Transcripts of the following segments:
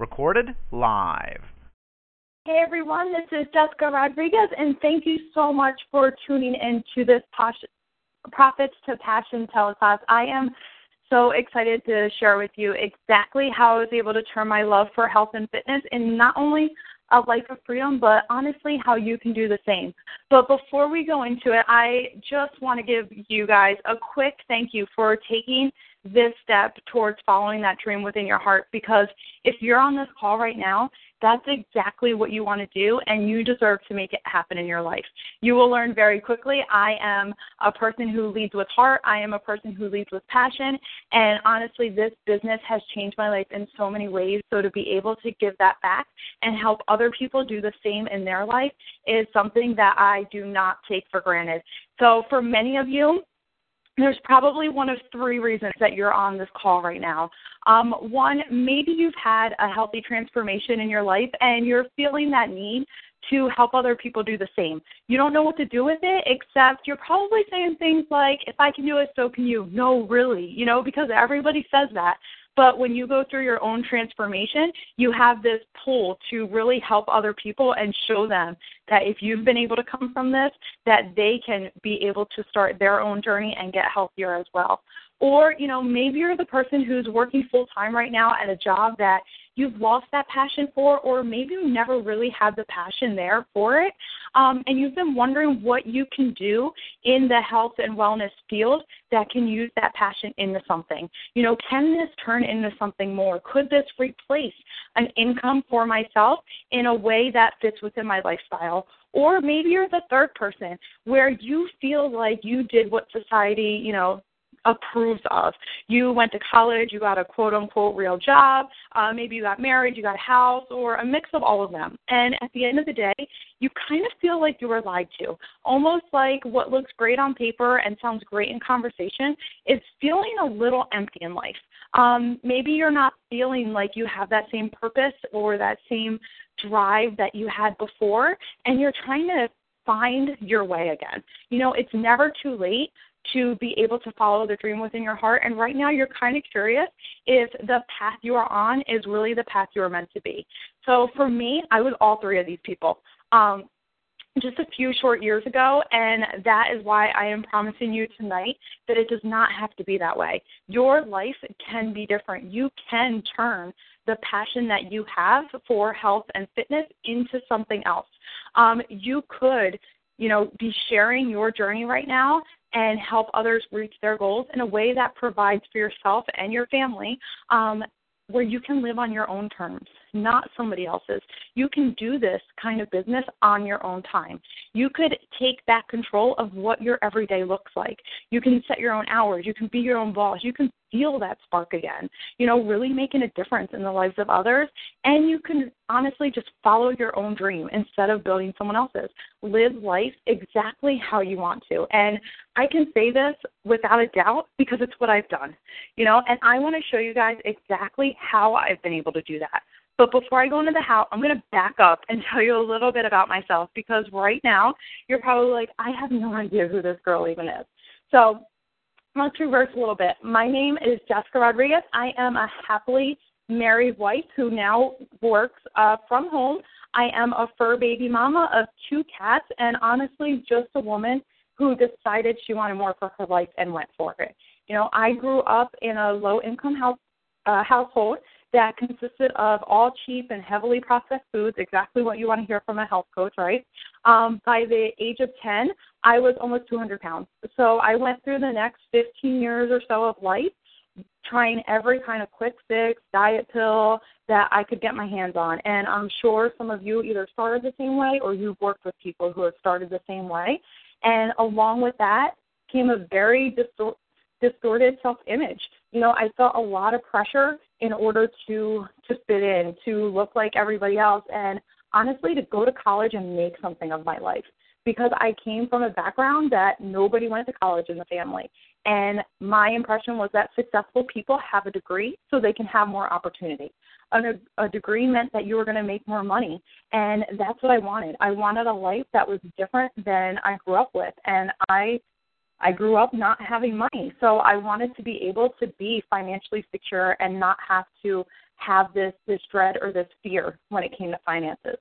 Recorded live. Hey everyone, this is Jessica Rodriguez, and thank you so much for tuning in to this Posh- Profits to Passion teleclass. I am so excited to share with you exactly how I was able to turn my love for health and fitness in not only a life of freedom, but honestly, how you can do the same. But before we go into it, I just want to give you guys a quick thank you for taking this step towards following that dream within your heart because if you're on this call right now, that's exactly what you want to do, and you deserve to make it happen in your life. You will learn very quickly. I am a person who leads with heart, I am a person who leads with passion, and honestly, this business has changed my life in so many ways. So, to be able to give that back and help other people do the same in their life is something that I do not take for granted. So, for many of you, there's probably one of three reasons that you're on this call right now. Um, one, maybe you've had a healthy transformation in your life and you're feeling that need to help other people do the same. You don't know what to do with it, except you're probably saying things like, if I can do it, so can you. No, really, you know, because everybody says that. But when you go through your own transformation, you have this pull to really help other people and show them that if you've been able to come from this, that they can be able to start their own journey and get healthier as well. Or, you know, maybe you're the person who's working full time right now at a job that you've lost that passion for, or maybe you never really had the passion there for it, um, and you've been wondering what you can do in the health and wellness field that can use that passion into something. You know, can this turn into something more? Could this replace an income for myself in a way that fits within my lifestyle? Or maybe you're the third person where you feel like you did what society, you know, approves of. You went to college, you got a quote unquote real job, uh, maybe you got married, you got a house, or a mix of all of them. And at the end of the day, you kind of feel like you were lied to. Almost like what looks great on paper and sounds great in conversation is feeling a little empty in life. Um, maybe you're not feeling like you have that same purpose or that same drive that you had before, and you're trying to find your way again. You know, it's never too late to be able to follow the dream within your heart. And right now, you're kind of curious if the path you are on is really the path you are meant to be. So for me, I was all three of these people. Um, just a few short years ago, and that is why I am promising you tonight that it does not have to be that way. Your life can be different. You can turn the passion that you have for health and fitness into something else. Um, you could you know, be sharing your journey right now and help others reach their goals in a way that provides for yourself and your family um, where you can live on your own terms, not somebody else's. You can do this kind of business on your own time. You could take back control of what your everyday looks like. You can set your own hours. You can be your own boss. You can feel that spark again, you know, really making a difference in the lives of others. And you can honestly just follow your own dream instead of building someone else's. Live life exactly how you want to. And I can say this without a doubt because it's what I've done, you know, and I want to show you guys exactly how I've been able to do that. But before I go into the how, I'm going to back up and tell you a little bit about myself because right now you're probably like, I have no idea who this girl even is. So let's reverse a little bit. My name is Jessica Rodriguez. I am a happily married wife who now works uh, from home. I am a fur baby mama of two cats, and honestly, just a woman who decided she wanted more for her life and went for it. You know, I grew up in a low income house, uh, household that consisted of all cheap and heavily processed foods, exactly what you want to hear from a health coach, right? Um, by the age of 10, I was almost 200 pounds. So I went through the next 15 years or so of life trying every kind of quick fix diet pill that I could get my hands on. And I'm sure some of you either started the same way or you've worked with people who have started the same way. And along with that came a very distor- distorted self image. You know, I felt a lot of pressure in order to to fit in, to look like everybody else and honestly to go to college and make something of my life because I came from a background that nobody went to college in the family. And my impression was that successful people have a degree so they can have more opportunity. A, a degree meant that you were going to make more money. And that's what I wanted. I wanted a life that was different than I grew up with. And I I grew up not having money. So I wanted to be able to be financially secure and not have to have this this dread or this fear when it came to finances.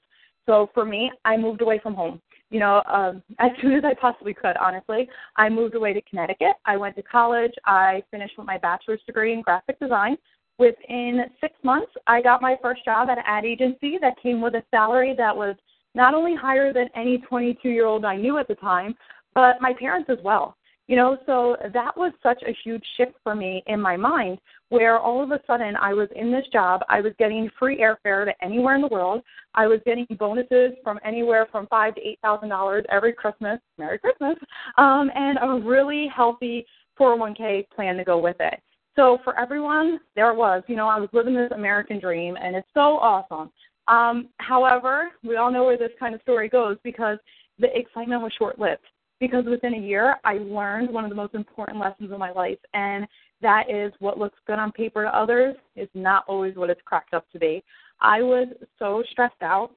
So for me, I moved away from home. You know, um, as soon as I possibly could, honestly, I moved away to Connecticut. I went to college. I finished with my bachelor's degree in graphic design. Within six months, I got my first job at an ad agency that came with a salary that was not only higher than any 22 year old I knew at the time, but my parents as well. You know, so that was such a huge shift for me in my mind where all of a sudden I was in this job, I was getting free airfare to anywhere in the world. I was getting bonuses from anywhere from five to eight thousand dollars every Christmas. Merry Christmas. Um, and a really healthy 401k plan to go with it. So for everyone, there it was. You know, I was living this American dream and it's so awesome. Um, however, we all know where this kind of story goes because the excitement was short lived because within a year I learned one of the most important lessons of my life and that is what looks good on paper to others is not always what it's cracked up to be. I was so stressed out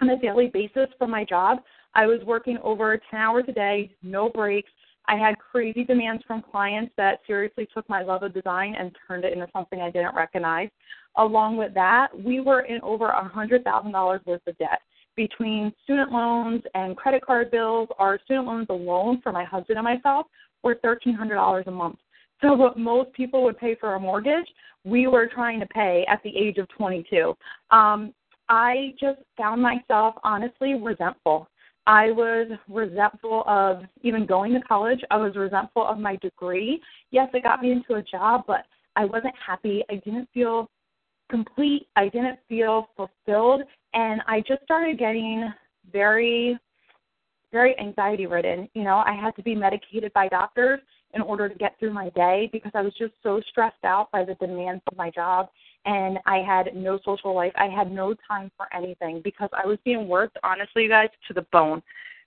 on a daily basis from my job. I was working over 10 hours a day, no breaks. I had crazy demands from clients that seriously took my love of design and turned it into something I didn't recognize. Along with that, we were in over a $100,000 worth of debt between student loans and credit card bills, our student loans alone for my husband and myself were $1,300 a month. So, what most people would pay for a mortgage, we were trying to pay at the age of 22. Um, I just found myself honestly resentful. I was resentful of even going to college. I was resentful of my degree. Yes, it got me into a job, but I wasn't happy. I didn't feel complete. I didn't feel fulfilled. And I just started getting very, very anxiety ridden. You know, I had to be medicated by doctors in order to get through my day because I was just so stressed out by the demands of my job. And I had no social life. I had no time for anything because I was being worked, honestly, you guys, to the bone.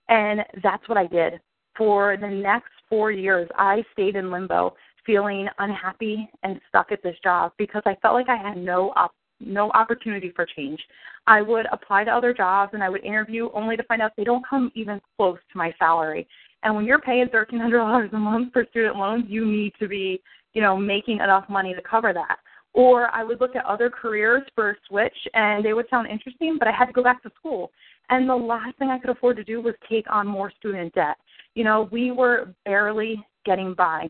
And that's what I did. For the next four years, I stayed in limbo feeling unhappy and stuck at this job because I felt like I had no op- no opportunity for change. I would apply to other jobs and I would interview only to find out they don't come even close to my salary. And when you're paying thirteen hundred dollars a month for student loans, you need to be, you know, making enough money to cover that. Or I would look at other careers for a switch and they would sound interesting, but I had to go back to school. And the last thing I could afford to do was take on more student debt. You know, we were barely getting by.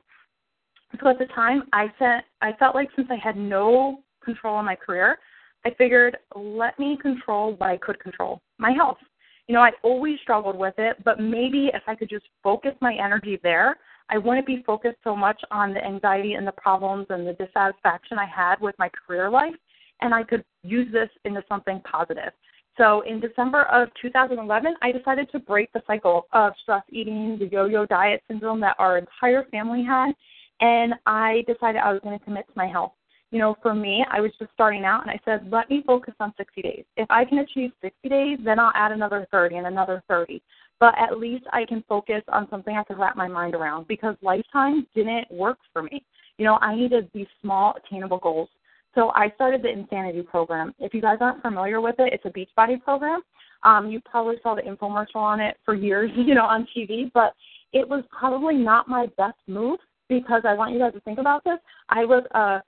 So at the time, I felt I felt like since I had no control in my career, I figured let me control what I could control, my health. You know, I always struggled with it, but maybe if I could just focus my energy there, I wouldn't be focused so much on the anxiety and the problems and the dissatisfaction I had with my career life, and I could use this into something positive. So in December of 2011, I decided to break the cycle of stress eating, the yo-yo diet syndrome that our entire family had, and I decided I was going to commit to my health. You know, for me, I was just starting out, and I said, let me focus on 60 days. If I can achieve 60 days, then I'll add another 30 and another 30. But at least I can focus on something I can wrap my mind around because lifetime didn't work for me. You know, I needed these small, attainable goals. So I started the Insanity program. If you guys aren't familiar with it, it's a Beachbody program. Um, you probably saw the infomercial on it for years, you know, on TV, but it was probably not my best move because I want you guys to think about this. I was a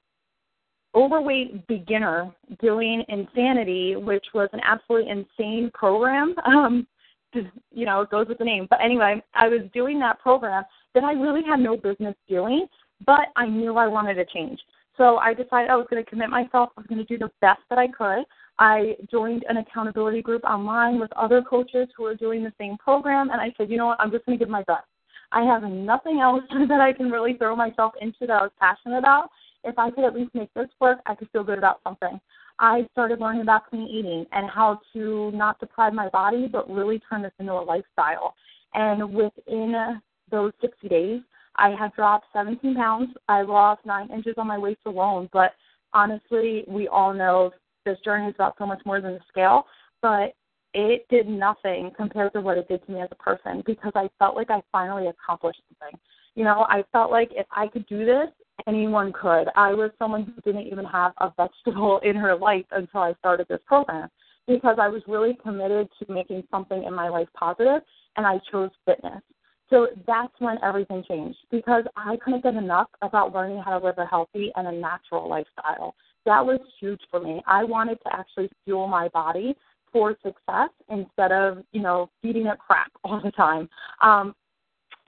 overweight beginner doing Insanity, which was an absolutely insane program. Um, you know, it goes with the name. But anyway, I was doing that program that I really had no business doing, but I knew I wanted to change. So I decided I was going to commit myself. I was going to do the best that I could. I joined an accountability group online with other coaches who were doing the same program, and I said, you know what, I'm just going to give my best. I have nothing else that I can really throw myself into that I was passionate about. If I could at least make this work, I could feel good about something. I started learning about clean eating and how to not deprive my body, but really turn this into a lifestyle. And within those 60 days, I have dropped 17 pounds. I lost nine inches on my waist alone. But honestly, we all know this journey is about so much more than the scale. But it did nothing compared to what it did to me as a person because I felt like I finally accomplished something. You know, I felt like if I could do this, anyone could. I was someone who didn't even have a vegetable in her life until I started this program because I was really committed to making something in my life positive and I chose fitness. So that's when everything changed because I couldn't get enough about learning how to live a healthy and a natural lifestyle. That was huge for me. I wanted to actually fuel my body for success instead of, you know, feeding it crap all the time. Um,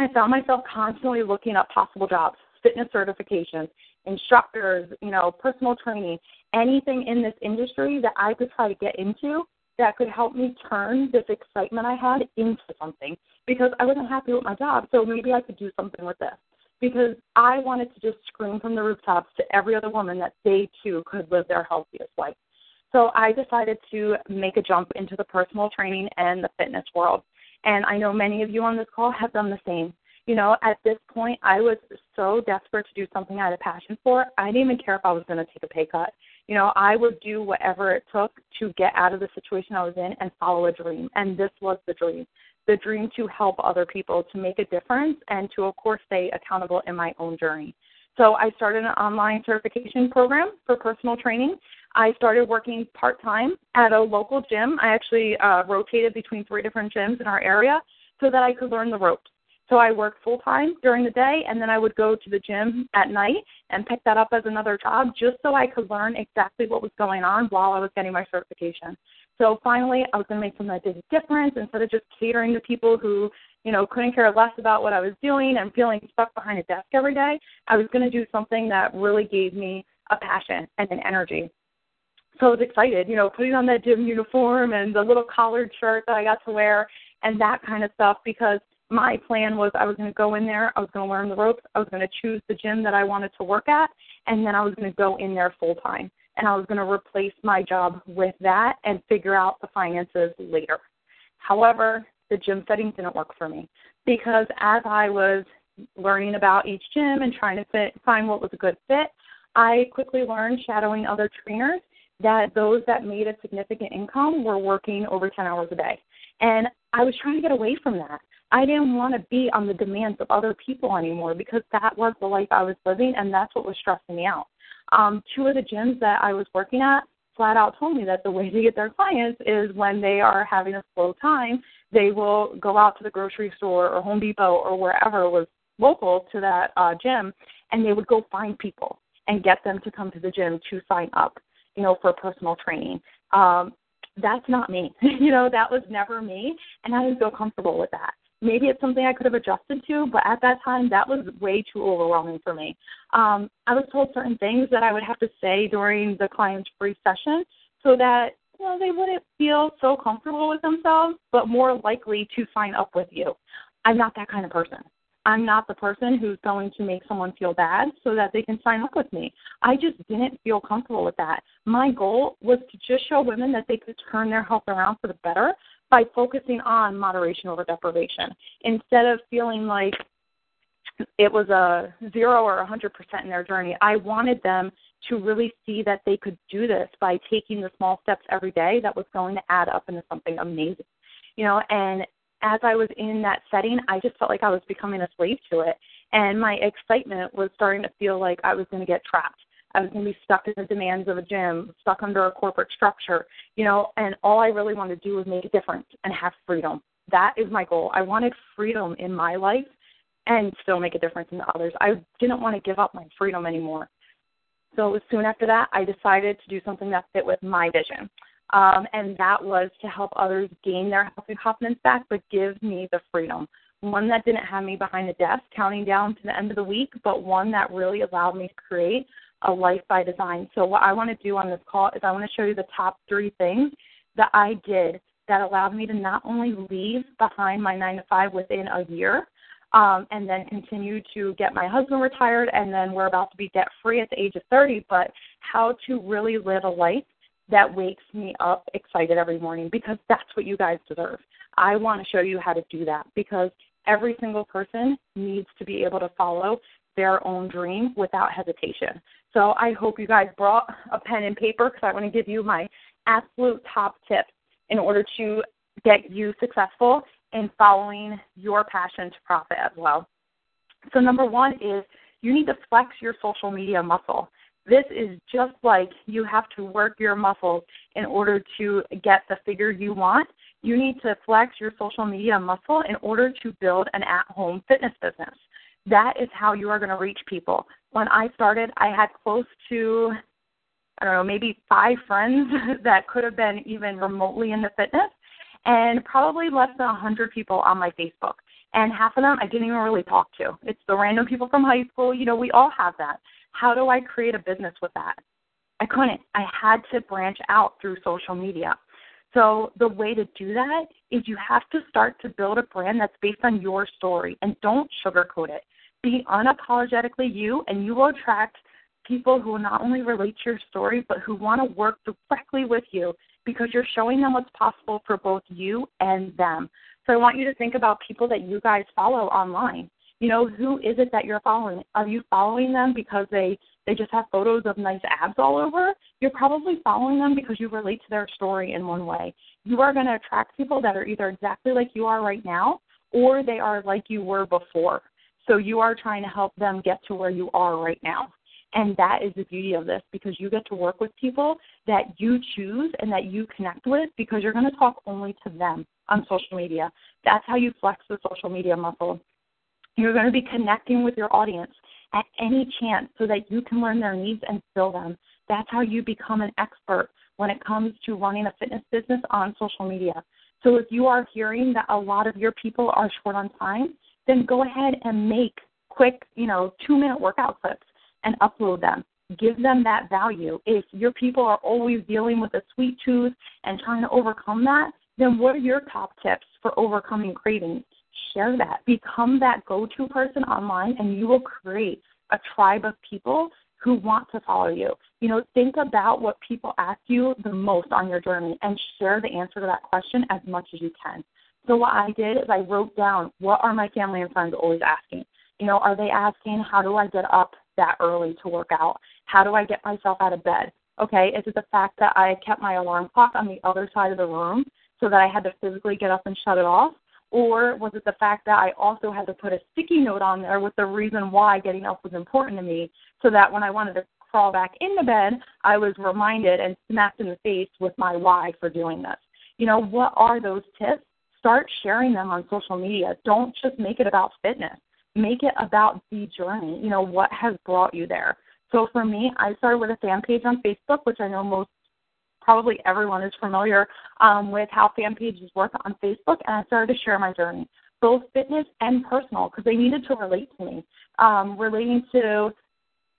I found myself constantly looking up possible jobs, fitness certifications, instructors, you know, personal training, anything in this industry that I could try to get into that could help me turn this excitement I had into something because I wasn't happy with my job. So maybe I could do something with this because I wanted to just scream from the rooftops to every other woman that they too could live their healthiest life. So I decided to make a jump into the personal training and the fitness world. And I know many of you on this call have done the same. You know, at this point, I was so desperate to do something I had a passion for. I didn't even care if I was going to take a pay cut. You know, I would do whatever it took to get out of the situation I was in and follow a dream. And this was the dream the dream to help other people, to make a difference, and to, of course, stay accountable in my own journey. So I started an online certification program for personal training. I started working part time at a local gym. I actually uh, rotated between three different gyms in our area so that I could learn the ropes. So I worked full time during the day, and then I would go to the gym at night and pick that up as another job just so I could learn exactly what was going on while I was getting my certification. So finally, I was going to make something that did a difference instead of just catering to people who, you know, couldn't care less about what I was doing and feeling stuck behind a desk every day. I was going to do something that really gave me a passion and an energy. So I was excited, you know, putting on that gym uniform and the little collared shirt that I got to wear and that kind of stuff because my plan was I was going to go in there, I was going to learn the ropes, I was going to choose the gym that I wanted to work at, and then I was going to go in there full time. And I was going to replace my job with that and figure out the finances later. However, the gym setting didn't work for me because as I was learning about each gym and trying to fit, find what was a good fit, I quickly learned shadowing other trainers that those that made a significant income were working over 10 hours a day. And I was trying to get away from that. I didn't want to be on the demands of other people anymore because that was the life I was living and that's what was stressing me out. Um, two of the gyms that I was working at flat out told me that the way to get their clients is when they are having a slow time, they will go out to the grocery store or Home Depot or wherever was local to that uh, gym and they would go find people and get them to come to the gym to sign up, you know, for personal training. Um, that's not me. you know, that was never me, and I didn't feel comfortable with that maybe it's something I could have adjusted to, but at that time that was way too overwhelming for me. Um, I was told certain things that I would have to say during the client's free session so that you know they wouldn't feel so comfortable with themselves, but more likely to sign up with you. I'm not that kind of person. I'm not the person who's going to make someone feel bad so that they can sign up with me. I just didn't feel comfortable with that. My goal was to just show women that they could turn their health around for the better by focusing on moderation over deprivation instead of feeling like it was a zero or a hundred percent in their journey. I wanted them to really see that they could do this by taking the small steps every day that was going to add up into something amazing. You know, and as I was in that setting, I just felt like I was becoming a slave to it. And my excitement was starting to feel like I was going to get trapped. I was going to be stuck in the demands of a gym, stuck under a corporate structure, you know, and all I really wanted to do was make a difference and have freedom. That is my goal. I wanted freedom in my life and still make a difference in others. I didn't want to give up my freedom anymore. So it was soon after that, I decided to do something that fit with my vision. Um, and that was to help others gain their health and confidence back, but give me the freedom. One that didn't have me behind the desk counting down to the end of the week, but one that really allowed me to create a life by design. So what I want to do on this call is I want to show you the top three things that I did that allowed me to not only leave behind my nine to five within a year, um, and then continue to get my husband retired, and then we're about to be debt free at the age of 30, but how to really live a life that wakes me up excited every morning because that's what you guys deserve. I want to show you how to do that because every single person needs to be able to follow their own dream without hesitation. So I hope you guys brought a pen and paper because I want to give you my absolute top tips in order to get you successful in following your passion to profit as well. So, number one is you need to flex your social media muscle. This is just like you have to work your muscles in order to get the figure you want. You need to flex your social media muscle in order to build an at home fitness business. That is how you are going to reach people. When I started, I had close to, I don't know, maybe five friends that could have been even remotely into fitness, and probably less than 100 people on my Facebook. And half of them I didn't even really talk to. It's the random people from high school. You know, we all have that. How do I create a business with that? I couldn't. I had to branch out through social media. So the way to do that is you have to start to build a brand that's based on your story and don't sugarcoat it. Be unapologetically you and you will attract people who will not only relate to your story but who want to work directly with you because you're showing them what's possible for both you and them. So I want you to think about people that you guys follow online. You know, who is it that you're following? Are you following them because they they just have photos of nice abs all over? You're probably following them because you relate to their story in one way. You are going to attract people that are either exactly like you are right now or they are like you were before. So you are trying to help them get to where you are right now. And that is the beauty of this because you get to work with people that you choose and that you connect with because you're going to talk only to them on social media. That's how you flex the social media muscle. You're going to be connecting with your audience at any chance so that you can learn their needs and fill them. That's how you become an expert when it comes to running a fitness business on social media. So if you are hearing that a lot of your people are short on time, then go ahead and make quick, you know, two minute workout clips and upload them. Give them that value. If your people are always dealing with a sweet tooth and trying to overcome that, then what are your top tips for overcoming cravings? Share that. Become that go to person online, and you will create a tribe of people who want to follow you. You know, think about what people ask you the most on your journey and share the answer to that question as much as you can. So, what I did is I wrote down what are my family and friends always asking? You know, are they asking, how do I get up that early to work out? How do I get myself out of bed? Okay, is it the fact that I kept my alarm clock on the other side of the room so that I had to physically get up and shut it off? Or was it the fact that I also had to put a sticky note on there with the reason why getting up was important to me so that when I wanted to crawl back into bed, I was reminded and smacked in the face with my why for doing this? You know, what are those tips? Start sharing them on social media. Don't just make it about fitness make it about the journey. You know, what has brought you there. So for me, I started with a fan page on Facebook, which I know most probably everyone is familiar um, with how fan pages work on Facebook, and I started to share my journey, both fitness and personal, because they needed to relate to me, um, relating to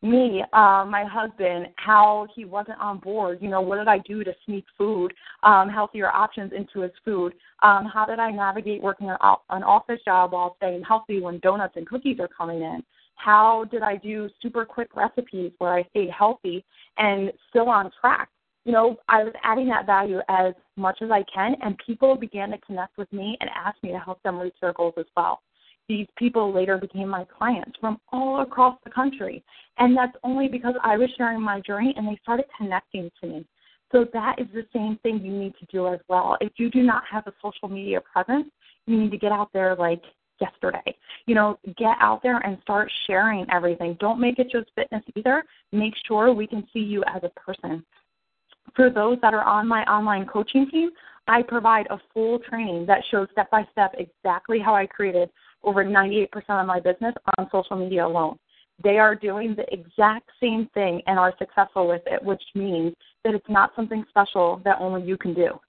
me, uh, my husband, how he wasn't on board. You know, what did I do to sneak food, um, healthier options into his food? Um, how did I navigate working an, an office job while staying healthy when donuts and cookies are coming in? How did I do super quick recipes where I stayed healthy and still on track? You know, I was adding that value as much as I can, and people began to connect with me and ask me to help them reach their goals as well these people later became my clients from all across the country. And that's only because I was sharing my journey and they started connecting to me. So that is the same thing you need to do as well. If you do not have a social media presence, you need to get out there like yesterday. You know, get out there and start sharing everything. Don't make it just fitness either. Make sure we can see you as a person. For those that are on my online coaching team, I provide a full training that shows step by step exactly how I created over 98% of my business on social media alone. They are doing the exact same thing and are successful with it, which means that it's not something special that only you can do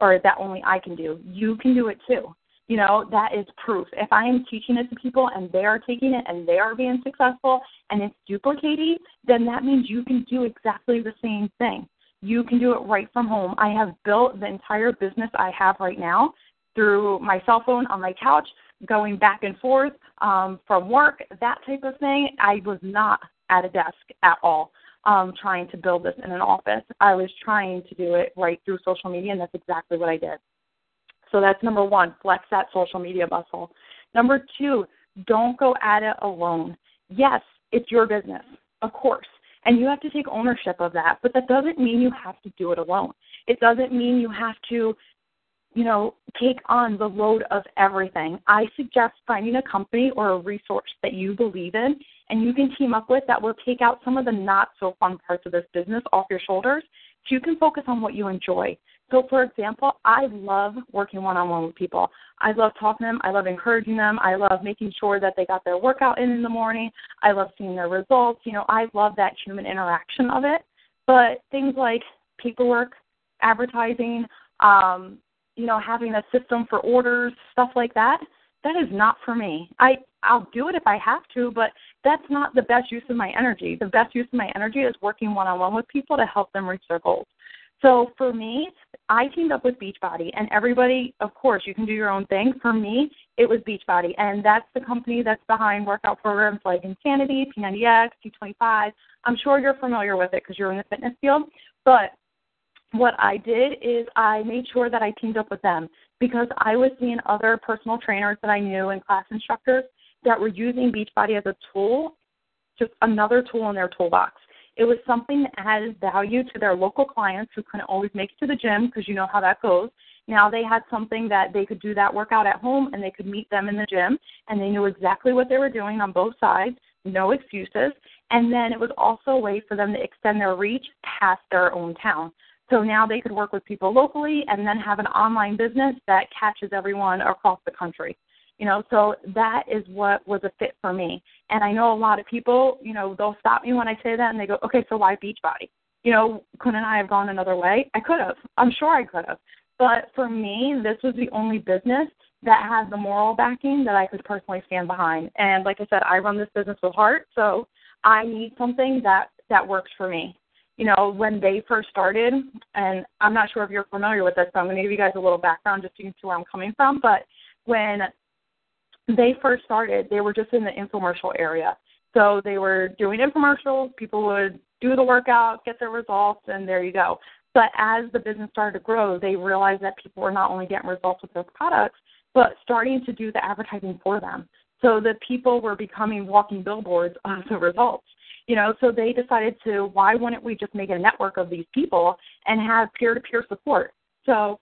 or that only I can do. You can do it too. You know, that is proof. If I am teaching it to people and they are taking it and they are being successful and it's duplicating, then that means you can do exactly the same thing. You can do it right from home. I have built the entire business I have right now through my cell phone on my couch going back and forth um, from work, that type of thing. I was not at a desk at all um, trying to build this in an office. I was trying to do it right through social media, and that's exactly what I did. So that's number one, flex that social media muscle. Number two, don't go at it alone. Yes, it's your business, of course. And you have to take ownership of that. But that doesn't mean you have to do it alone. It doesn't mean you have to, you know, take on the load of everything. I suggest finding a company or a resource that you believe in and you can team up with that will take out some of the not so fun parts of this business off your shoulders so you can focus on what you enjoy. So, for example, I love working one on one with people. I love talking to them. I love encouraging them. I love making sure that they got their workout in in the morning. I love seeing their results. You know, I love that human interaction of it. But things like paperwork, advertising, um, you know, having a system for orders, stuff like that, that is not for me. I I'll do it if I have to, but that's not the best use of my energy. The best use of my energy is working one on one with people to help them reach their goals. So for me, I teamed up with Beachbody, and everybody, of course, you can do your own thing. For me, it was Beachbody, and that's the company that's behind workout programs like Insanity, P90X, T25. I'm sure you're familiar with it because you're in the fitness field. But what I did is I made sure that I teamed up with them because I was seeing other personal trainers that I knew and class instructors that were using Beachbody as a tool, just another tool in their toolbox. It was something that added value to their local clients who couldn't always make it to the gym because you know how that goes. Now they had something that they could do that workout at home and they could meet them in the gym and they knew exactly what they were doing on both sides, no excuses. And then it was also a way for them to extend their reach past their own town. So now they could work with people locally and then have an online business that catches everyone across the country. You know, so that is what was a fit for me. And I know a lot of people, you know, they'll stop me when I say that and they go, okay, so why Beachbody? You know, couldn't I have gone another way? I could have. I'm sure I could have. But for me, this was the only business that has the moral backing that I could personally stand behind. And like I said, I run this business with heart, so I need something that that works for me. You know, when they first started, and I'm not sure if you're familiar with this, so I'm going to give you guys a little background just so you can see where I'm coming from. But when they first started, they were just in the infomercial area. So they were doing infomercials, people would do the workout, get their results, and there you go. But as the business started to grow, they realized that people were not only getting results with their products, but starting to do the advertising for them. So the people were becoming walking billboards of the results. You know, so they decided to why wouldn't we just make a network of these people and have peer to peer support? So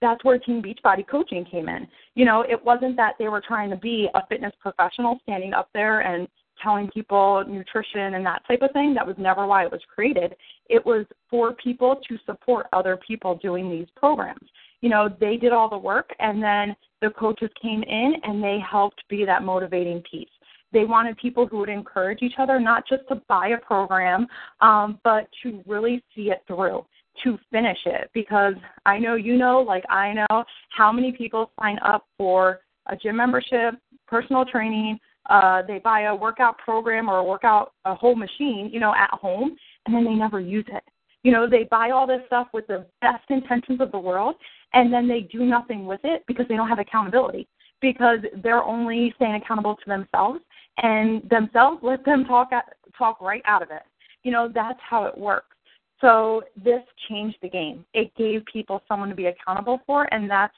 that's where Team Beachbody coaching came in. You know, it wasn't that they were trying to be a fitness professional standing up there and telling people nutrition and that type of thing. That was never why it was created. It was for people to support other people doing these programs. You know, they did all the work and then the coaches came in and they helped be that motivating piece. They wanted people who would encourage each other, not just to buy a program, um, but to really see it through to finish it because I know you know, like I know, how many people sign up for a gym membership, personal training, uh, they buy a workout program or a workout a whole machine, you know, at home, and then they never use it. You know, they buy all this stuff with the best intentions of the world, and then they do nothing with it because they don't have accountability. Because they're only staying accountable to themselves, and themselves let them talk at, talk right out of it. You know, that's how it works. So this changed the game. It gave people someone to be accountable for, and that's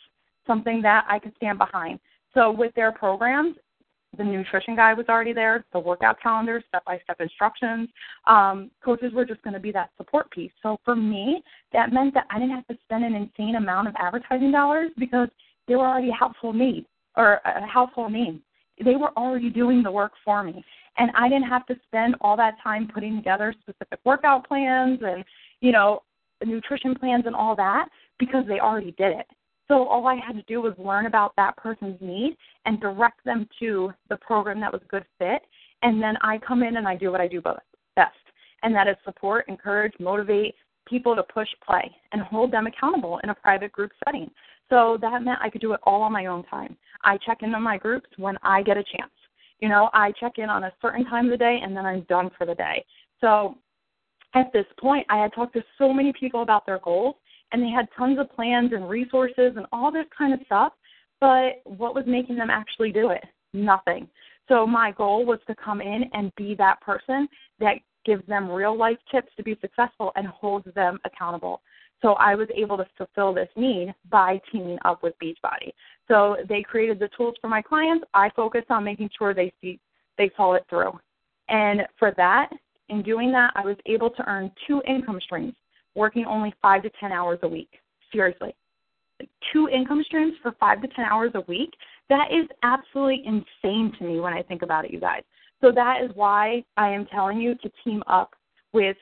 something that I could stand behind. So with their programs, the nutrition guide was already there, the workout calendar, step by step instructions. Um, coaches were just going to be that support piece. So for me, that meant that I didn't have to spend an insane amount of advertising dollars because they were already a household need or a household name. They were already doing the work for me. And I didn't have to spend all that time putting together specific workout plans and, you know, nutrition plans and all that because they already did it. So all I had to do was learn about that person's need and direct them to the program that was a good fit. And then I come in and I do what I do best. And that is support, encourage, motivate people to push play and hold them accountable in a private group setting. So that meant I could do it all on my own time. I check in on my groups when I get a chance. You know, I check in on a certain time of the day and then I'm done for the day. So at this point, I had talked to so many people about their goals and they had tons of plans and resources and all this kind of stuff. But what was making them actually do it? Nothing. So my goal was to come in and be that person that gives them real life tips to be successful and holds them accountable. So I was able to fulfill this need by teaming up with Beachbody. So they created the tools for my clients. I focused on making sure they see they follow it through. And for that, in doing that, I was able to earn two income streams, working only five to ten hours a week. Seriously. Two income streams for five to ten hours a week. That is absolutely insane to me when I think about it, you guys. So that is why I am telling you to team up with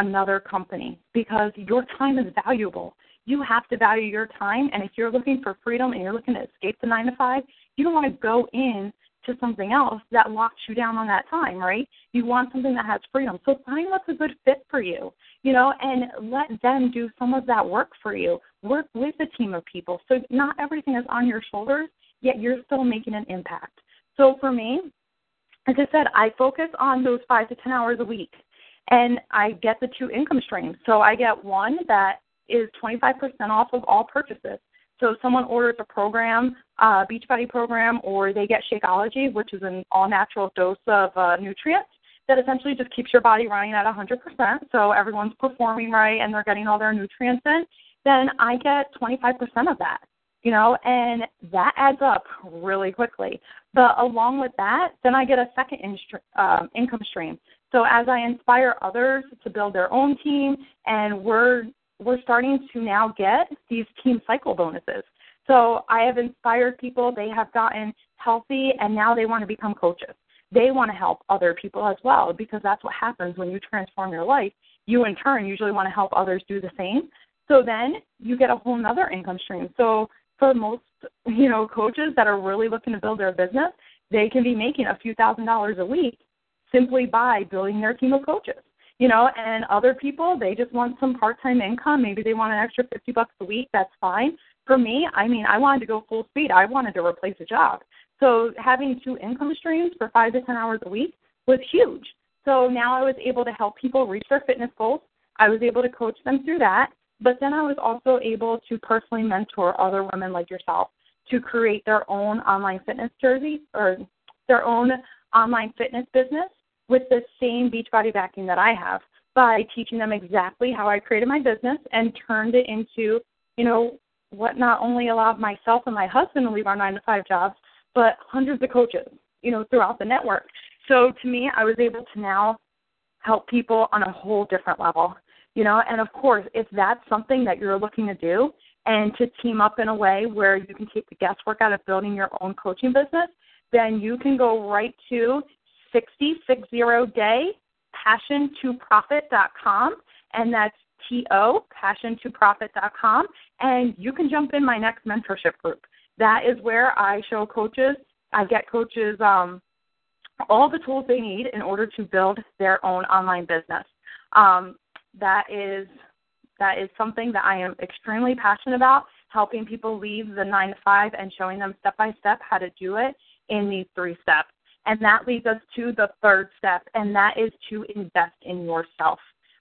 another company because your time is valuable. You have to value your time. And if you're looking for freedom and you're looking to escape the nine to five, you don't want to go in to something else that locks you down on that time, right? You want something that has freedom. So find what's a good fit for you, you know, and let them do some of that work for you. Work with a team of people. So not everything is on your shoulders, yet you're still making an impact. So for me, as I said, I focus on those five to 10 hours a week and I get the two income streams. So I get one that is 25% off of all purchases. So if someone orders a program, uh, Beachbody program, or they get Shakeology, which is an all-natural dose of uh, nutrients that essentially just keeps your body running at 100%, so everyone's performing right and they're getting all their nutrients in, then I get 25% of that you know, and that adds up really quickly. But along with that, then I get a second um, income stream. So as I inspire others to build their own team, and we're we're starting to now get these team cycle bonuses. So I have inspired people; they have gotten healthy, and now they want to become coaches. They want to help other people as well because that's what happens when you transform your life. You, in turn, usually want to help others do the same. So then you get a whole other income stream. So for most, you know, coaches that are really looking to build their business, they can be making a few thousand dollars a week simply by building their team of coaches. You know, and other people they just want some part-time income. Maybe they want an extra 50 bucks a week. That's fine. For me, I mean, I wanted to go full speed. I wanted to replace a job. So having two income streams for 5 to 10 hours a week was huge. So now I was able to help people reach their fitness goals. I was able to coach them through that but then I was also able to personally mentor other women like yourself to create their own online fitness jersey or their own online fitness business with the same Beachbody backing that I have by teaching them exactly how I created my business and turned it into, you know, what not only allowed myself and my husband to leave our nine to five jobs, but hundreds of coaches, you know, throughout the network. So to me, I was able to now help people on a whole different level you know and of course if that's something that you're looking to do and to team up in a way where you can take the guesswork out of building your own coaching business then you can go right to 6060 day passion to profit.com and that's to passion to profit.com and you can jump in my next mentorship group. That is where i show coaches i get coaches um, all the tools they need in order to build their own online business. Um, that is that is something that I am extremely passionate about, helping people leave the nine to five and showing them step by step how to do it in these three steps. And that leads us to the third step, and that is to invest in yourself.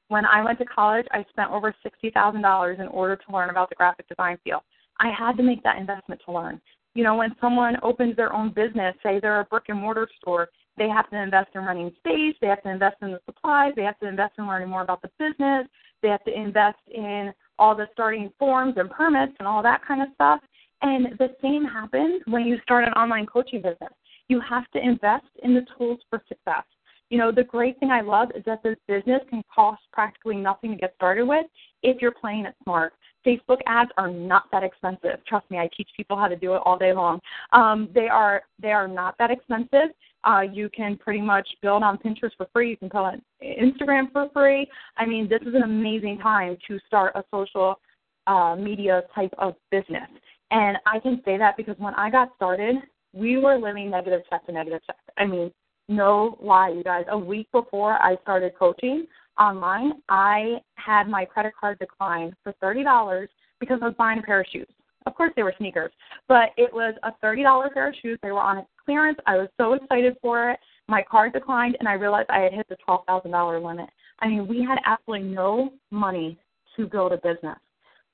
When I went to college, I spent over $60,000 in order to learn about the graphic design field. I had to make that investment to learn. You know, when someone opens their own business, say they're a brick and mortar store, they have to invest in running space, they have to invest in the supplies, they have to invest in learning more about the business, they have to invest in all the starting forms and permits and all that kind of stuff. And the same happens when you start an online coaching business. You have to invest in the tools for success. You know, the great thing I love is that this business can cost practically nothing to get started with if you're playing it smart. Facebook ads are not that expensive. Trust me, I teach people how to do it all day long. Um, they are they are not that expensive. Uh, you can pretty much build on Pinterest for free. You can build on Instagram for free. I mean, this is an amazing time to start a social uh, media type of business. And I can say that because when I got started, we were living negative check to negative check. I mean, no lie, you guys. A week before I started coaching online, I had my credit card decline for thirty dollars because I was buying a pair of shoes. Of course, they were sneakers, but it was a thirty dollar pair of shoes. They were on clearance. I was so excited for it. My card declined, and I realized I had hit the twelve thousand dollar limit. I mean, we had absolutely no money to build a business,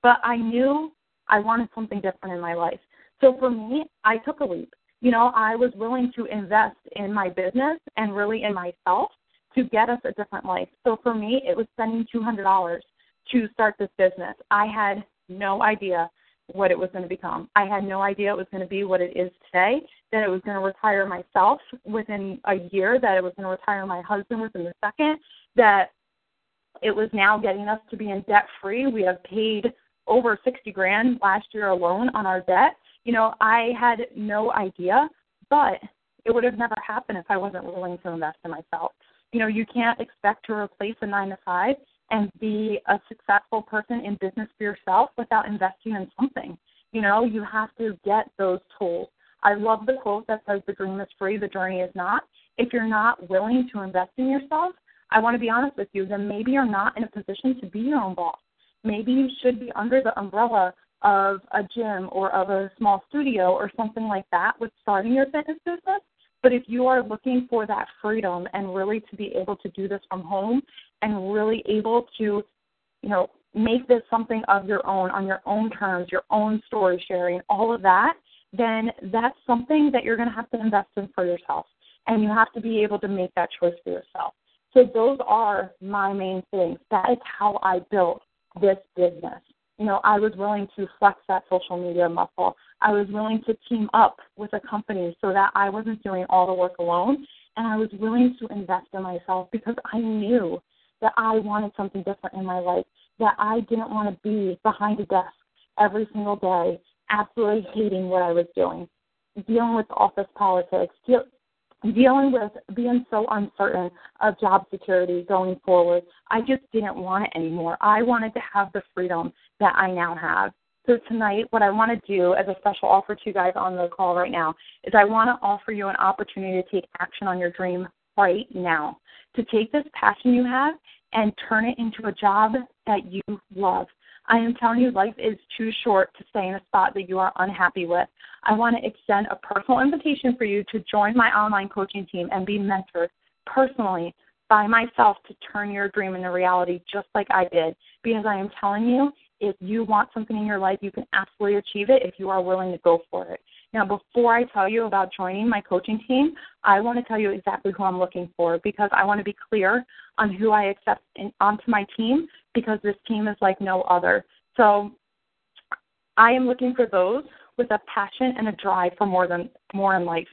but I knew I wanted something different in my life. So for me, I took a leap. You know, I was willing to invest in my business and really in myself to get us a different life. So for me, it was spending two hundred dollars to start this business. I had no idea what it was going to become. I had no idea it was going to be what it is today, that it was going to retire myself within a year, that it was going to retire my husband within the second, that it was now getting us to be in debt free. We have paid over 60 grand last year alone on our debt. You know, I had no idea, but it would have never happened if I wasn't willing to invest in myself. You know, you can't expect to replace a 9 to 5 and be a successful person in business for yourself without investing in something. You know, you have to get those tools. I love the quote that says the dream is free, the journey is not. If you're not willing to invest in yourself, I want to be honest with you, then maybe you're not in a position to be your own boss. Maybe you should be under the umbrella of a gym or of a small studio or something like that with starting your fitness business. But if you are looking for that freedom and really to be able to do this from home and really able to, you know, make this something of your own on your own terms, your own story sharing, all of that, then that's something that you're going to have to invest in for yourself. And you have to be able to make that choice for yourself. So those are my main things. That is how I built this business. You know, I was willing to flex that social media muscle. I was willing to team up with a company so that I wasn't doing all the work alone. And I was willing to invest in myself because I knew that I wanted something different in my life, that I didn't want to be behind a desk every single day, absolutely hating what I was doing, dealing with office politics, dealing with being so uncertain of job security going forward. I just didn't want it anymore. I wanted to have the freedom that I now have. So tonight, what I want to do as a special offer to you guys on the call right now is I want to offer you an opportunity to take action on your dream right now. To take this passion you have and turn it into a job that you love. I am telling you, life is too short to stay in a spot that you are unhappy with. I want to extend a personal invitation for you to join my online coaching team and be mentored personally by myself to turn your dream into reality just like I did. Because I am telling you, if you want something in your life, you can absolutely achieve it if you are willing to go for it. Now, before I tell you about joining my coaching team, I want to tell you exactly who I'm looking for because I want to be clear on who I accept in, onto my team because this team is like no other. So I am looking for those with a passion and a drive for more than more in life.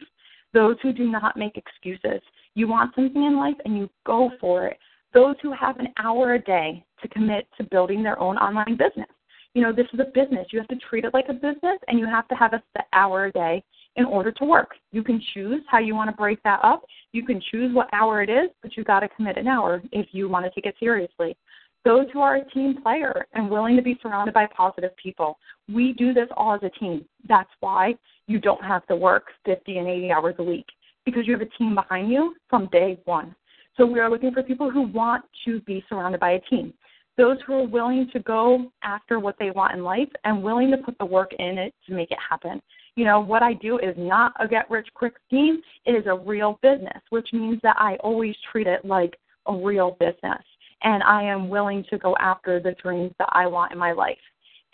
Those who do not make excuses. You want something in life and you go for it. Those who have an hour a day to commit to building their own online business. You know, this is a business. You have to treat it like a business and you have to have a set hour a day in order to work. You can choose how you want to break that up. You can choose what hour it is, but you've got to commit an hour if you want to take it seriously those who are a team player and willing to be surrounded by positive people. We do this all as a team. That's why you don't have to work 50 and 80 hours a week because you have a team behind you from day one. So we are looking for people who want to be surrounded by a team. Those who are willing to go after what they want in life and willing to put the work in it to make it happen. You know, what I do is not a get rich quick scheme, it is a real business, which means that I always treat it like a real business and I am willing to go after the dreams that I want in my life.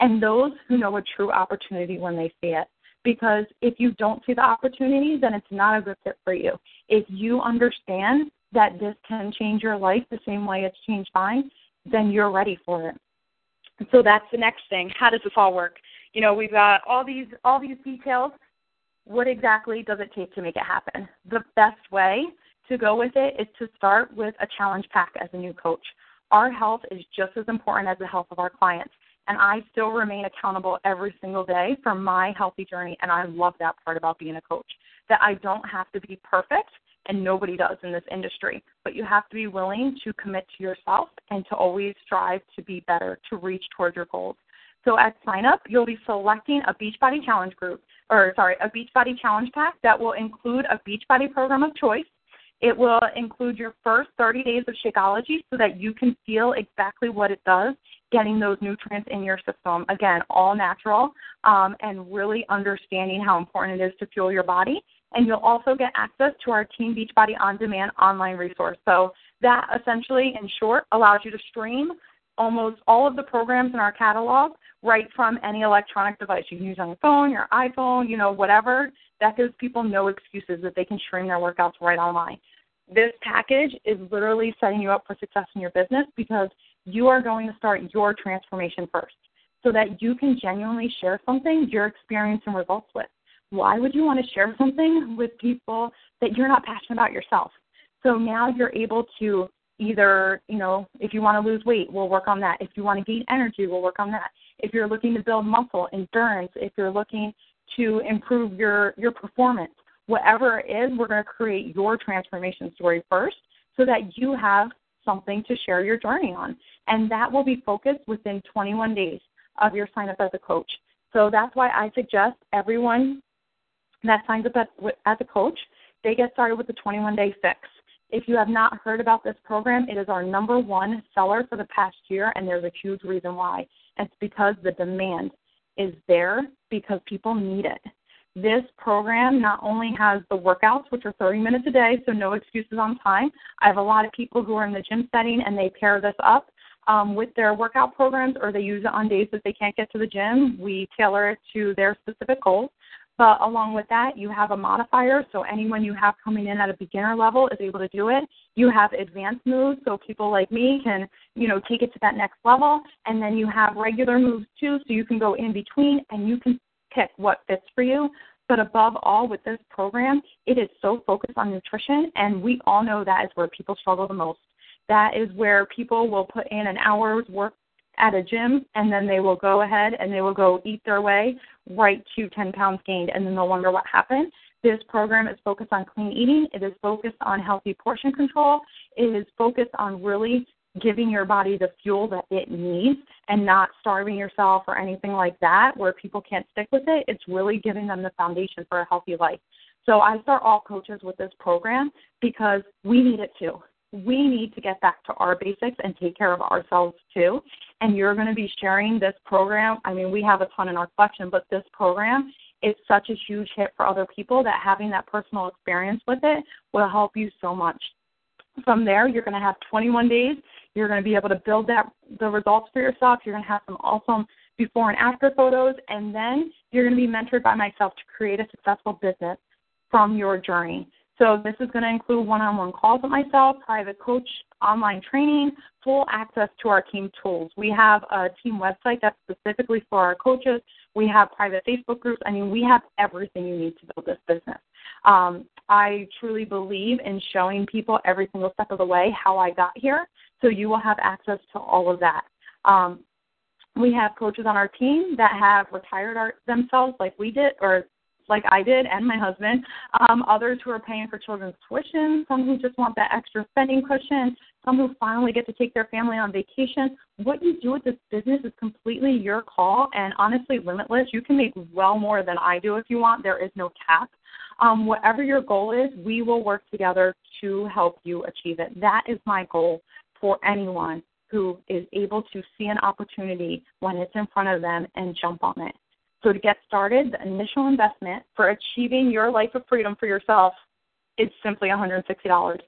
And those who know a true opportunity when they see it. Because if you don't see the opportunity, then it's not a good fit for you. If you understand that this can change your life the same way it's changed mine, then you're ready for it. So that's the next thing. How does this all work? You know, we've got all these all these details. What exactly does it take to make it happen? The best way to go with it is to start with a challenge pack as a new coach. Our health is just as important as the health of our clients. And I still remain accountable every single day for my healthy journey. And I love that part about being a coach that I don't have to be perfect, and nobody does in this industry. But you have to be willing to commit to yourself and to always strive to be better, to reach towards your goals. So at sign up, you'll be selecting a Beachbody Challenge group, or sorry, a Beachbody Challenge pack that will include a Beachbody program of choice it will include your first 30 days of Shakeology so that you can feel exactly what it does, getting those nutrients in your system. Again, all natural um, and really understanding how important it is to fuel your body. And you'll also get access to our Team Beachbody On Demand online resource. So that essentially, in short, allows you to stream almost all of the programs in our catalog right from any electronic device you can use on your phone, your iPhone, you know, whatever. That gives people no excuses that they can stream their workouts right online. This package is literally setting you up for success in your business because you are going to start your transformation first so that you can genuinely share something you're experiencing results with. Why would you want to share something with people that you're not passionate about yourself? So now you're able to either, you know, if you want to lose weight, we'll work on that. If you want to gain energy, we'll work on that. If you're looking to build muscle, endurance, if you're looking to improve your your performance, whatever it is, we're going to create your transformation story first so that you have something to share your journey on. And that will be focused within 21 days of your sign up as a coach. So that's why I suggest everyone that signs up as a coach, they get started with the 21 day fix. If you have not heard about this program, it is our number one seller for the past year, and there's a huge reason why. It's because the demand is there because people need it. This program not only has the workouts, which are 30 minutes a day, so no excuses on time. I have a lot of people who are in the gym setting and they pair this up um, with their workout programs or they use it on days that they can't get to the gym. We tailor it to their specific goals. But along with that, you have a modifier, so anyone you have coming in at a beginner level is able to do it. You have advanced moves, so people like me can, you know, take it to that next level. And then you have regular moves too, so you can go in between and you can pick what fits for you. But above all, with this program, it is so focused on nutrition, and we all know that is where people struggle the most. That is where people will put in an hour's work at a gym and then they will go ahead and they will go eat their way right to 10 pounds gained and then they'll wonder what happened. This program is focused on clean eating. It is focused on healthy portion control. It is focused on really giving your body the fuel that it needs and not starving yourself or anything like that where people can't stick with it. It's really giving them the foundation for a healthy life. So I start all coaches with this program because we need it too we need to get back to our basics and take care of ourselves too. And you're going to be sharing this program. I mean, we have a ton in our collection, but this program is such a huge hit for other people that having that personal experience with it will help you so much. From there, you're going to have 21 days. You're going to be able to build that the results for yourself. You're going to have some awesome before and after photos, and then you're going to be mentored by myself to create a successful business from your journey. So this is going to include one-on-one calls with myself, private coach, online training, full access to our team tools. We have a team website that's specifically for our coaches. We have private Facebook groups. I mean, we have everything you need to build this business. Um, I truly believe in showing people every single step of the way how I got here, so you will have access to all of that. Um, we have coaches on our team that have retired our, themselves like we did, or like I did and my husband, um, others who are paying for children's tuition, some who just want that extra spending cushion, some who finally get to take their family on vacation. What you do with this business is completely your call and honestly limitless. You can make well more than I do if you want. There is no cap. Um, whatever your goal is, we will work together to help you achieve it. That is my goal for anyone who is able to see an opportunity when it's in front of them and jump on it. So to get started, the initial investment for achieving your life of freedom for yourself is simply $160.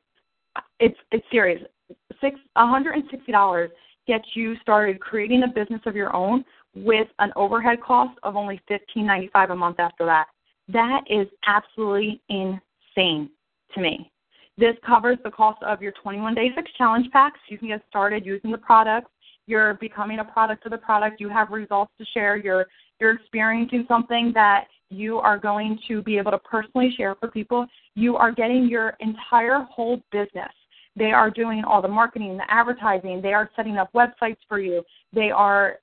It's it's serious. Six $160 gets you started creating a business of your own with an overhead cost of only $15.95 a month after that. That is absolutely insane to me. This covers the cost of your 21 day fix challenge packs. You can get started using the product. You're becoming a product of the product. You have results to share. You're you're experiencing something that you are going to be able to personally share for people, you are getting your entire whole business. They are doing all the marketing, the advertising, they are setting up websites for you. They are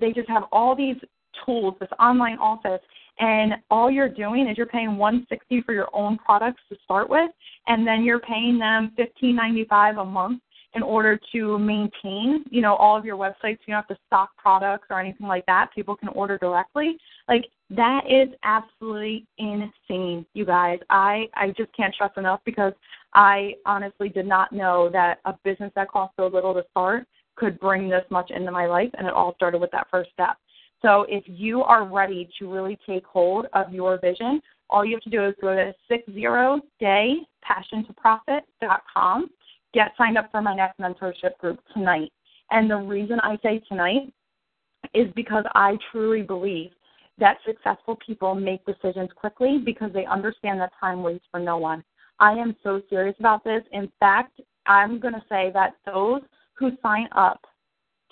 they just have all these tools, this online office, and all you're doing is you're paying 160 for your own products to start with, and then you're paying them 15.95 a month in order to maintain, you know, all of your websites. You don't have to stock products or anything like that. People can order directly. Like that is absolutely insane, you guys. I I just can't stress enough because I honestly did not know that a business that cost so little to start could bring this much into my life and it all started with that first step. So if you are ready to really take hold of your vision, all you have to do is go to 60daypassiontoprofit.com get signed up for my next mentorship group tonight. And the reason I say tonight is because I truly believe that successful people make decisions quickly because they understand that time waits for no one. I am so serious about this. In fact, I'm going to say that those who sign up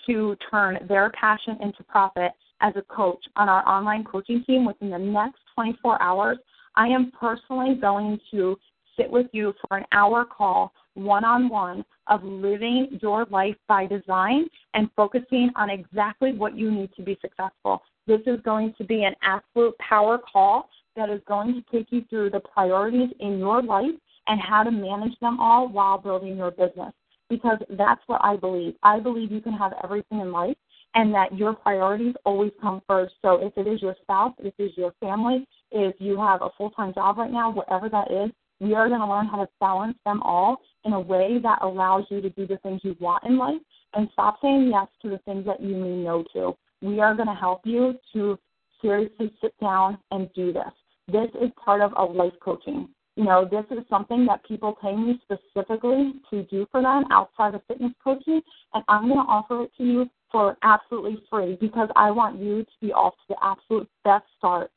to turn their passion into profit as a coach on our online coaching team within the next 24 hours, I am personally going to sit with you for an hour call one on one of living your life by design and focusing on exactly what you need to be successful. This is going to be an absolute power call that is going to take you through the priorities in your life and how to manage them all while building your business. Because that's what I believe. I believe you can have everything in life and that your priorities always come first. So if it is your spouse, if it is your family, if you have a full time job right now, whatever that is, we are going to learn how to balance them all in a way that allows you to do the things you want in life and stop saying yes to the things that you mean no to. We are going to help you to seriously sit down and do this. This is part of a life coaching. You know, this is something that people pay me specifically to do for them outside of fitness coaching, and I'm going to offer it to you for absolutely free because I want you to be off to the absolute best start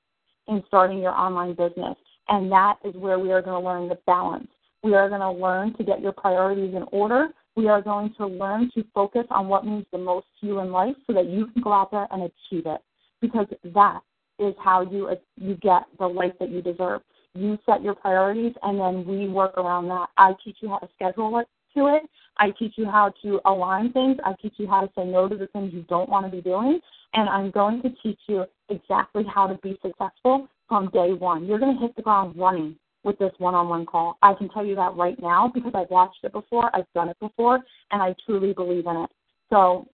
in starting your online business. And that is where we are going to learn the balance. We are going to learn to get your priorities in order. We are going to learn to focus on what means the most to you in life so that you can go out there and achieve it. Because that is how you you get the life that you deserve. You set your priorities, and then we work around that. I teach you how to schedule it to it. I teach you how to align things. I teach you how to say no to the things you don't want to be doing. And I'm going to teach you exactly how to be successful from day one. You're going to hit the ground running with this one on one call. I can tell you that right now because I've watched it before, I've done it before, and I truly believe in it. So,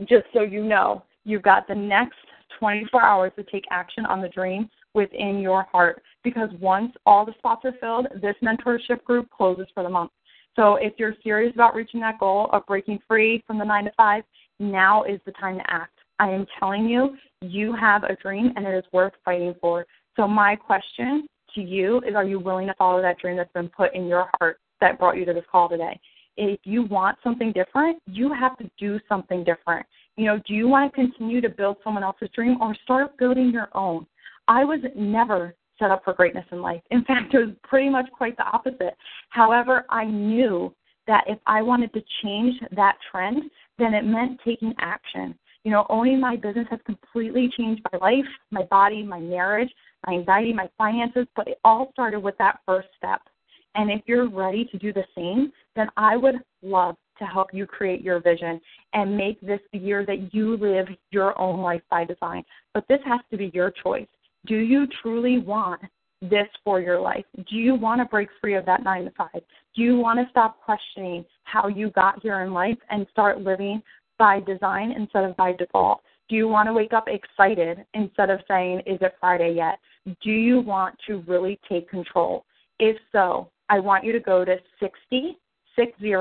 just so you know, you've got the next 24 hours to take action on the dream within your heart because once all the spots are filled, this mentorship group closes for the month. So if you're serious about reaching that goal of breaking free from the nine to five, now is the time to act. I am telling you, you have a dream and it is worth fighting for. So my question to you is are you willing to follow that dream that's been put in your heart that brought you to this call today? If you want something different, you have to do something different. You know, do you want to continue to build someone else's dream or start building your own? I was never set up for greatness in life. In fact, it was pretty much quite the opposite. However, I knew that if I wanted to change that trend, then it meant taking action. You know, owning my business has completely changed my life, my body, my marriage, my anxiety, my finances, but it all started with that first step. And if you're ready to do the same, then I would love to help you create your vision and make this the year that you live your own life by design. But this has to be your choice. Do you truly want this for your life? Do you want to break free of that nine to five? Do you want to stop questioning how you got here in life and start living by design instead of by default? Do you want to wake up excited instead of saying, Is it Friday yet? Do you want to really take control? If so, I want you to go to 60, 60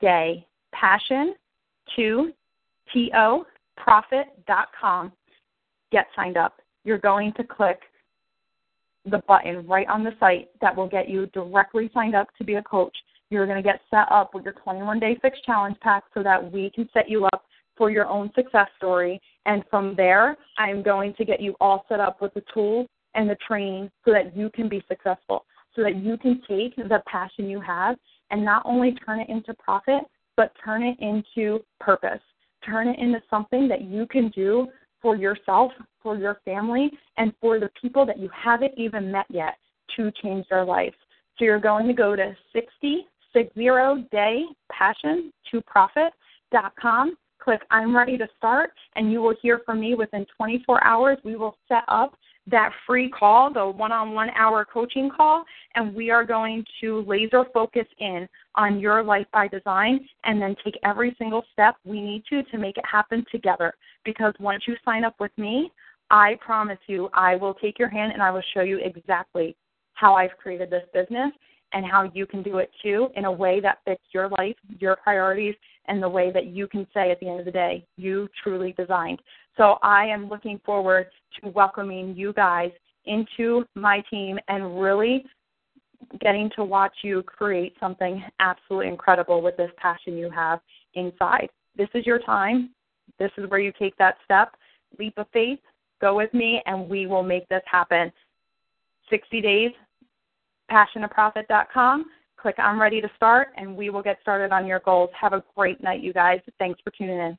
day passion to to profit.com. Get signed up you're going to click the button right on the site that will get you directly signed up to be a coach. You're going to get set up with your 21 day fix challenge pack so that we can set you up for your own success story. And from there, I'm going to get you all set up with the tools and the training so that you can be successful, so that you can take the passion you have and not only turn it into profit, but turn it into purpose. Turn it into something that you can do for yourself, for your family, and for the people that you haven't even met yet to change their life. So you're going to go to 60, 60 day passion to profit.com. Click I'm ready to start, and you will hear from me within 24 hours. We will set up that free call, the one on one hour coaching call, and we are going to laser focus in on your life by design and then take every single step we need to to make it happen together. Because once you sign up with me, I promise you, I will take your hand and I will show you exactly how I've created this business and how you can do it too in a way that fits your life, your priorities, and the way that you can say at the end of the day, you truly designed. So I am looking forward to welcoming you guys into my team and really getting to watch you create something absolutely incredible with this passion you have inside. This is your time. This is where you take that step, leap of faith, go with me, and we will make this happen. 60 days, passiontoprofit.com. Click I'm ready to start, and we will get started on your goals. Have a great night, you guys. Thanks for tuning in.